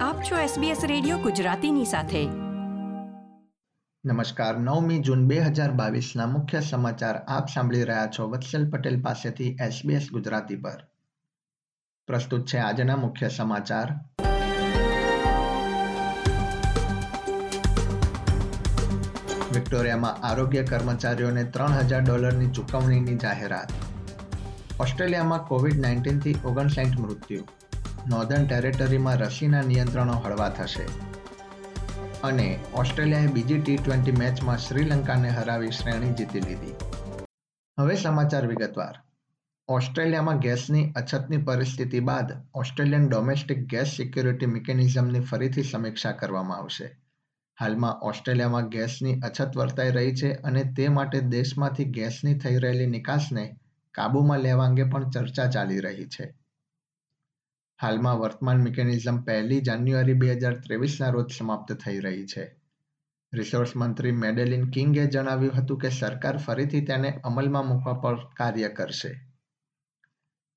આપ છો SBS radio ગુજરાતીની સાથે. નમસ્કાર, નવમી જૂન બે હજાર બાવીસના મુખ્ય સમાચાર આપ સાંભળી રહ્યા છો વત્સલ પટેલ પાસેથી SBS ગુજરાતી પર. પ્રસ્તુત છે આજના મુખ્ય સમાચાર. વિક્ટોરિયામાં આરોગ્ય કર્મચારીઓને ત્રણ હજાર ડોલરની ચૂકવણીની જાહેરાત. ઓસ્ટ્રેલિયામાં કોવિડ નાઇન્ટીનથી ઓગણસાઠ મૃત્યુ. નોર્ધન ટેરેટરીમાં રસીના નિયંત્રણો હળવા થશે. અને ઓસ્ટ્રેલિયાએ બીજી ટી ટ્વેન્ટી મેચમાં શ્રીલંકાને હરાવી શ્રેણી જીતી લીધી. હવે સમાચાર વિગતવાર. ઓસ્ટ્રેલિયામાં ગેસની અછતની પરિસ્થિતિ બાદ ઓસ્ટ્રેલિયન ડોમેસ્ટિક ગેસ સિક્યુરિટી મિકેનિઝમની ફરીથી સમીક્ષા કરવામાં આવશે. હાલમાં ઓસ્ટ્રેલિયામાં ગેસની અછત વર્તાઈ રહી છે અને તે માટે દેશમાંથી ગેસની થઈ રહેલી નિકાસને કાબૂમાં લેવા અંગે પણ ચર્ચા ચાલી રહી છે. હાલમાં વર્તમાન મિકેનિઝમ પહેલી જાન્યુઆરી બે હજાર ત્રેવીસના રોજ સમાપ્ત થઈ રહી છે. રિસોર્સ મંત્રી મેડેલિન કિંગે જણાવ્યું હતું કે સરકાર ફરીથી તેને અમલમાં મૂકવા પર કાર્ય કરશે.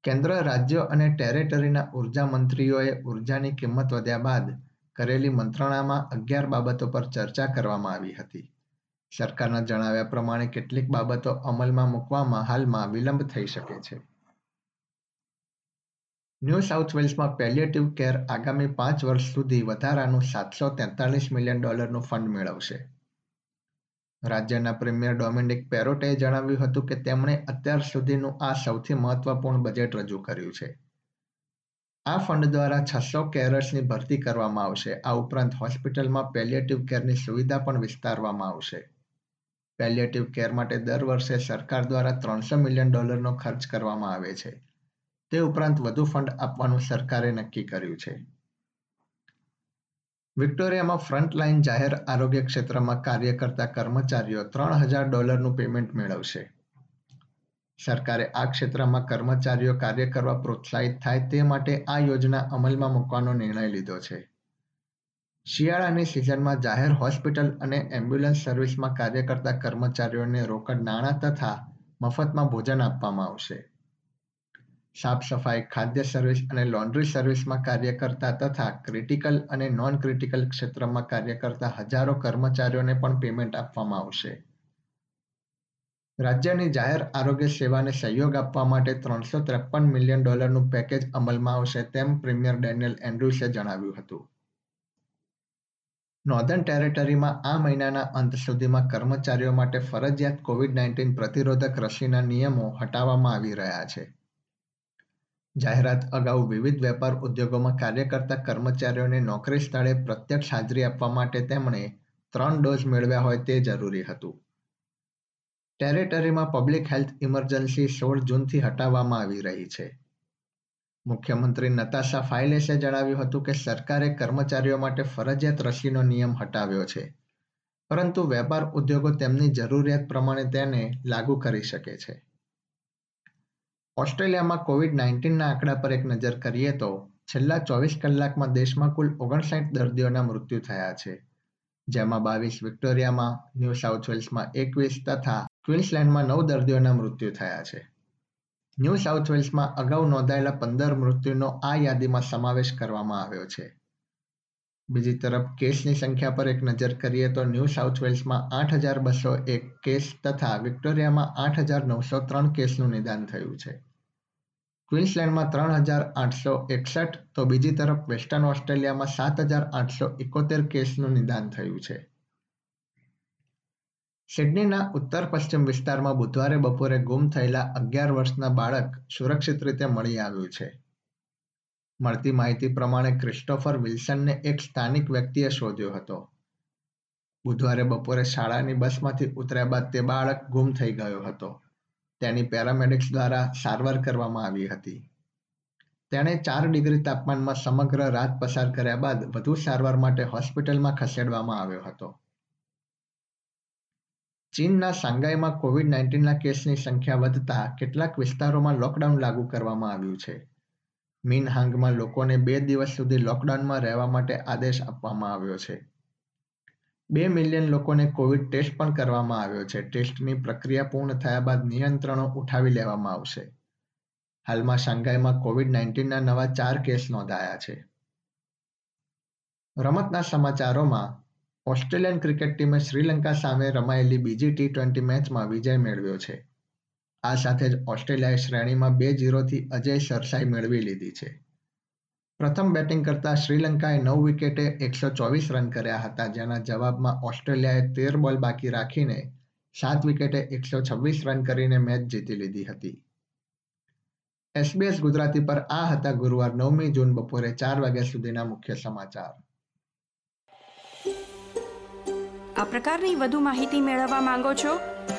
કેન્દ્ર, રાજ્યો અને ટેરેટરીના ઊર્જા મંત્રીઓએ ઉર્જાની કિંમત વધ્યા બાદ કરેલી મંત્રણામાં અગિયાર બાબતો પર ચર્ચા કરવામાં આવી હતી. સરકારના જણાવ્યા પ્રમાણે કેટલીક બાબતો અમલમાં મૂકવામાં હાલમાં વિલંબ થઈ શકે છે. ન્યૂ સાઉથ વેલ્સમાં પેલિયેટિવ કેર આગામી પાંચ વર્ષ સુધી વધારાનું સાતસો તેતાલીસ મિલિયન ડોલરનું ફંડ મેળવશે. રાજ્યના પ્રીમિયર ડોમિનિક પેરોટે જણાવ્યું હતું કે તેમણે અત્યાર સુધીનું આ સૌથી મહત્વપૂર્ણ બજેટ રજૂ કર્યું છે. આ ફંડ દ્વારા છસો કેરર્સની ભરતી કરવામાં આવશે. આ ઉપરાંત હોસ્પિટલમાં પેલિયેટિવ કેરની સુવિધા પણ વિસ્તારવામાં આવશે. પેલિયેટિવ કેર માટે દર વર્ષે સરકાર દ્વારા ત્રણસો મિલિયન ડોલરનો ખર્ચ કરવામાં આવે છે. તે ઉપરાંત વધુ ફંડ આપવાનું સરકારે નક્કી કર્યું છે. વિક્ટોરિયામાં ફ્રન્ટલાઇન જાહેર આરોગ્ય ક્ષેત્રમાં કાર્ય કરતા કર્મચારીઓ ત્રણ હજાર ડોલરનું પેમેન્ટ મેળવશે. સરકારે આ ક્ષેત્રમાં કર્મચારીઓ કાર્ય કરવા પ્રોત્સાહિત થાય તે માટે આ યોજના અમલમાં મૂકવાનો નિર્ણય લીધો છે. શિયાળાની સિઝનમાં જાહેર હોસ્પિટલ અને એમ્બ્યુલન્સ સર્વિસમાં કાર્ય કરતા કર્મચારીઓને રોકડ નાણાં તથા મફતમાં ભોજન આપવામાં આવશે. સાફ સફાઈ, ખાદ્ય સર્વિસ અને લોન્ડ્રી સર્વિસમાં કાર્ય કરતા તથા ક્રિટિકલ અને નોન ક્રિટિકલ ક્ષેત્રમાં કાર્ય કરતા હજારો કર્મચારીઓને પણ પેમેન્ટ આપવામાં આવશે. રાજ્યની જાહેર આરોગ્ય સેવાને સહયોગ આપવા માટે ત્રણસો ત્રેપન મિલિયન ડોલરનું પેકેજ અમલમાં આવશે તેમ પ્રીમિયર ડેનિયલ એન્ડ્રુસે જણાવ્યું હતું. નોર્ધન ટેરેટરીમાં આ મહિનાના અંત સુધીમાં કર્મચારીઓ માટે ફરજિયાત કોવિડ નાઇન્ટીન પ્રતિરોધક રસીના નિયમો હટાવવામાં આવી રહ્યા છે. જાહેરાત અગાઉ વિવિધ વેપાર ઉદ્યોગોમાં કાર્ય કરતા કર્મચારીઓને નોકરી સ્થળે પ્રત્યક્ષ હાજરી આપવા માટે તેમણે ત્રણ ડોઝ મેળવ્યા હોય તે જરૂરી હતું. ટેરેટરીમાં પબ્લિક હેલ્થ ઇમરજન્સી સોળ જૂનથી હટાવવામાં આવી રહી છે. મુખ્યમંત્રી નતાશા ફાઇલેસે જણાવ્યું હતું કે સરકારે કર્મચારીઓ માટે ફરજિયાત રસીનો નિયમ હટાવ્યો છે, પરંતુ વેપાર ઉદ્યોગો તેમની જરૂરિયાત પ્રમાણે તેને લાગુ કરી શકે છે. ઓસ્ટ્રેલિયામાં કોવિડ નાઇન્ટીનના આંકડા પર એક નજર કરીએ તો છેલ્લા ચોવીસ કલાકમાં દેશમાં કુલ ઓગણસાઠ દર્દીઓના મૃત્યુ થયા છે. જેમાં બાવીસ વિક્ટોરિયામાં, ન્યૂ સાઉથ વેલ્સમાં એકવીસ તથા ક્વિન્સલેન્ડમાં નવ દર્દીઓના મૃત્યુ થયા છે. ન્યૂ સાઉથ વેલ્સમાં અગાઉ નોંધાયેલા પંદર મૃત્યુનો આ યાદીમાં સમાવેશ કરવામાં આવ્યો છે. બીજી તરફ, કેસની સંખ્યા પર એક નજર કરીએ તો ન્યૂ સાઉથ વેલ્સમાં આઠ હજાર બસો એક કેસ તથા વિક્ટોરિયામાં આઠ હજાર નવસો ત્રણ કેસનું નિદાન થયું છે. ક્વિન્સલેન્ડમાં ત્રણ હજાર આઠસો એકસઠ, તો બીજી તરફ, વેસ્ટર્ન ઓસ્ટ્રેલિયામાં સાત હજાર આઠસો એકોતેર કેસનું નિદાન થયું છે. સિડનીના ઉત્તર પશ્ચિમ વિસ્તારમાં બુધવારે બપોરે ગુમ થયેલા અગિયાર વર્ષના બાળક સુરક્ષિત રીતે મળી આવ્યું છે. મળતી માહિતી પ્રમાણે ક્રિસ્ટોફર વિલ્સનને એક સ્થાનિક વ્યક્તિએ શોધ્યો હતો. બુધવારે બપોરે શાળાની બસમાંથી ઉતર્યા બાદ તે બાળક ગુમ થઈ ગયો હતો. તેની પેરામેડિક્સ દ્વારા સારવાર કરવામાં આવી હતી. તેણે ચાર ડિગ્રી તાપમાનમાં સમગ્ર રાત પસાર કર્યા બાદ વધુ સારવાર માટે હોસ્પિટલમાં ખસેડવામાં આવ્યો હતો. ચીનના સાંઘાઈમાં કોવિડ નાઇન્ટીનના કેસની સંખ્યા વધતા કેટલાક વિસ્તારોમાં લોકડાઉન લાગુ કરવામાં આવ્યું છે. મિનહાંગમાં લોકોને બે દિવસ સુધી લોકડાઉનમાં રહેવા માટે આદેશ આપવામાં આવ્યો છે. બે મિલિયન લોકોને કોવિડ ટેસ્ટ પણ કરવામાં આવ્યો છે. ટેસ્ટની પ્રક્રિયા પૂર્ણ થયા બાદ નિયંત્રણો ઉઠાવી લેવામાં આવશે. હાલમાં શાંઘાઈમાં કોવિડ નાઇન્ટીનના નવા ચાર કેસ નોંધાયા છે. રમતના સમાચારોમાં, ઓસ્ટ્રેલિયન ક્રિકેટ ટીમે શ્રીલંકા સામે રમાયેલી બીજી ટી ટ્વેન્ટી મેચમાં વિજય મેળવ્યો છે. આ સાથે જ ઓસ્ટ્રેલિયાએ શ્રેણીમાં બે જીરોથી અજય સરસાઈ મેળવી લીધી છે. પ્રથમ બેટિંગ કરતા શ્રીલંકાએ નવ વિકેટે એકસો ચોવીસ રન કર્યા હતા, જેના જવાબમાં ઓસ્ટ્રેલિયાએ તેર બોલ બાકી રાખીને સાત વિકેટે એકસો છવ્વીસ રન કરીને મેચ જીતી લીધી હતી. એસબીએસ ગુજરાતી પર આ હતા ગુરુવાર નવમી જૂન બપોરે ચાર વાગ્યા સુધીના મુખ્ય સમાચાર. આ પ્રકારની વધુ માહિતી મેળવવા માંગો છો